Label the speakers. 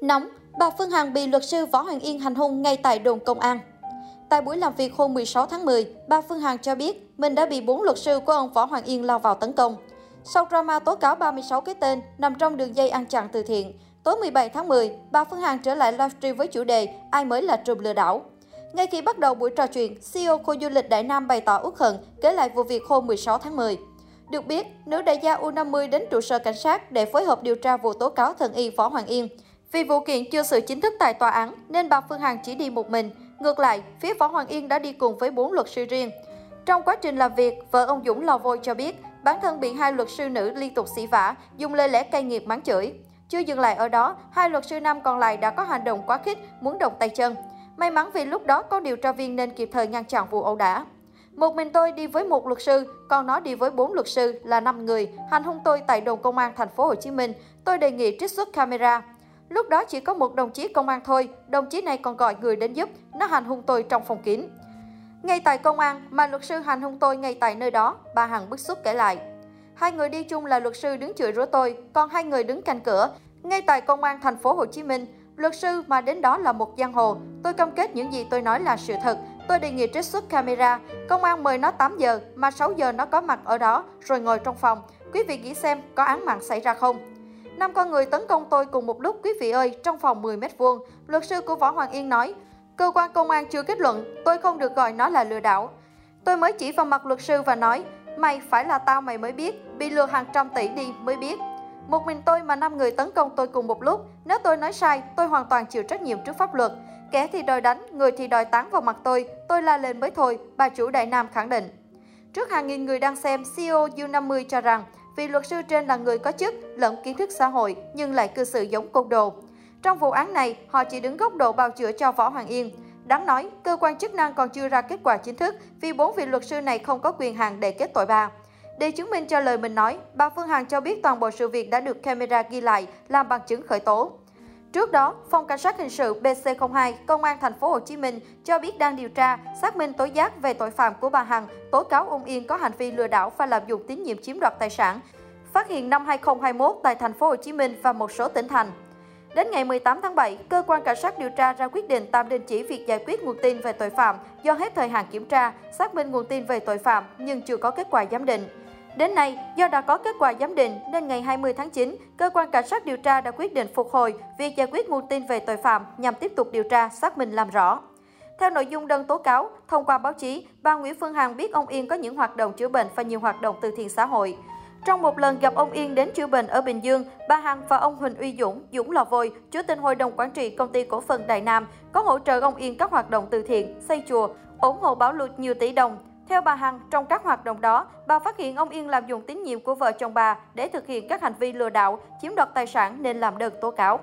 Speaker 1: Nóng, bà Phương Hằng bị luật sư Võ Hoàng Yên hành hung ngay tại đồn công an. Tại buổi làm việc hôm 16 tháng 10, bà Phương Hằng cho biết mình đã bị bốn luật sư của ông Võ Hoàng Yên lao vào tấn công. Sau drama tố cáo 36 cái tên nằm trong đường dây ăn chặn từ thiện, tối 17 tháng 10, bà Phương Hằng trở lại livestream với chủ đề Ai mới là trùm lừa đảo. Ngay khi bắt đầu buổi trò chuyện, CEO khu du lịch Đại Nam bày tỏ uất hận kể lại vụ việc hôm 16 tháng 10. Được biết, nữ đại gia U50 đến trụ sở cảnh sát để phối hợp điều tra vụ tố cáo thần y Võ Hoàng Yên. Vì vụ kiện chưa xử chính thức tại tòa án nên bà Phương Hằng chỉ đi một mình. Ngược lại, phía Võ Hoàng Yên đã đi cùng với bốn luật sư riêng. Trong quá trình làm việc, vợ ông Dũng lò vôi cho biết bản thân bị hai luật sư nữ liên tục xỉ vả, dùng lời lẽ cay nghiệt mắng chửi. Chưa dừng lại ở đó, hai luật sư nam còn lại đã có hành động quá khích, muốn động tay chân. May mắn vì lúc đó có điều tra viên nên kịp thời ngăn chặn vụ ẩu đả. Một mình tôi đi với một luật sư, còn nó đi với bốn luật sư là 5 người, hành hung tôi tại đồn công an thành phố Hồ Chí Minh. Tôi đề nghị trích xuất camera. Lúc đó chỉ có một đồng chí công an thôi, đồng chí này còn gọi người đến giúp, nó hành hung tôi trong phòng kín. Ngay tại công an mà luật sư hành hung tôi ngay tại nơi đó, bà Hằng bức xúc kể lại. Hai người đi chung là luật sư đứng chửi rủa tôi, còn hai người đứng canh cửa. Ngay tại công an thành phố Hồ Chí Minh, luật sư mà đến đó là một giang hồ. Tôi cam kết những gì tôi nói là sự thật. Tôi đề nghị trích xuất camera. Công an mời nó 8 giờ, mà 6 giờ nó có mặt ở đó, rồi ngồi trong phòng. Quý vị nghĩ xem có án mạng xảy ra không? Năm con người tấn công tôi cùng một lúc quý vị ơi, trong phòng 10 mét vuông. Luật sư của Võ Hoàng Yên nói, cơ quan công an chưa kết luận, tôi không được gọi nó là lừa đảo. Tôi mới chỉ vào mặt luật sư và nói, mày phải là tao mày mới biết, bị lừa hàng trăm tỷ đi mới biết. Một mình tôi mà năm người tấn công tôi cùng một lúc, nếu tôi nói sai, tôi hoàn toàn chịu trách nhiệm trước pháp luật. Kẻ thì đòi đánh, người thì đòi tán vào mặt tôi, tôi la lên mới thôi, bà chủ Đại Nam khẳng định. Trước hàng nghìn người đang xem, CEO U50 cho rằng vì luật sư trên là người có chức lẫn kiến thức xã hội nhưng lại cư xử giống côn đồ. Trong vụ án này, họ chỉ đứng góc độ bào chữa cho Võ Hoàng Yên. Đáng nói, cơ quan chức năng còn chưa ra kết quả chính thức vì bốn vị luật sư này không có quyền hạn để kết tội bà. Để chứng minh cho lời mình nói, bà Phương Hằng cho biết toàn bộ sự việc đã được camera ghi lại làm bằng chứng khởi tố. Trước đó, Phòng Cảnh sát hình sự BC02, Công an thành phố Hồ Chí Minh cho biết đang điều tra, xác minh tố giác về tội phạm của bà Hằng, tố cáo ông Yên có hành vi lừa đảo và lạm dụng tín nhiệm chiếm đoạt tài sản, phát hiện năm 2021 tại thành phố Hồ Chí Minh và một số tỉnh thành. Đến ngày 18 tháng 7, cơ quan cảnh sát điều tra ra quyết định tạm đình chỉ việc giải quyết nguồn tin về tội phạm do hết thời hạn kiểm tra, xác minh nguồn tin về tội phạm nhưng chưa có kết quả giám định. Đến nay, do đã có kết quả giám định nên ngày 20 tháng 9, cơ quan cảnh sát điều tra đã quyết định phục hồi việc giải quyết nguồn tin về tội phạm nhằm tiếp tục điều tra, xác minh làm rõ. Theo nội dung đơn tố cáo, thông qua báo chí, bà Nguyễn Phương Hằng biết ông Yên có những hoạt động chữa bệnh và nhiều hoạt động từ thiện xã hội. Trong một lần gặp ông Yên đến chữa bệnh ở Bình Dương, bà Hằng và ông Huỳnh Uy Dũng, Dũng Lò Vôi, Chủ tịch Hội đồng Quản trị Công ty Cổ phần Đại Nam, có hỗ trợ ông Yên các hoạt động từ thiện, xây chùa, ủng hộ bảo lụt nhiều tỷ đồng. Theo bà Hằng, trong các hoạt động đó, bà phát hiện ông Yên lạm dụng tín nhiệm của vợ chồng bà để thực hiện các hành vi lừa đảo, chiếm đoạt tài sản nên làm đơn tố cáo.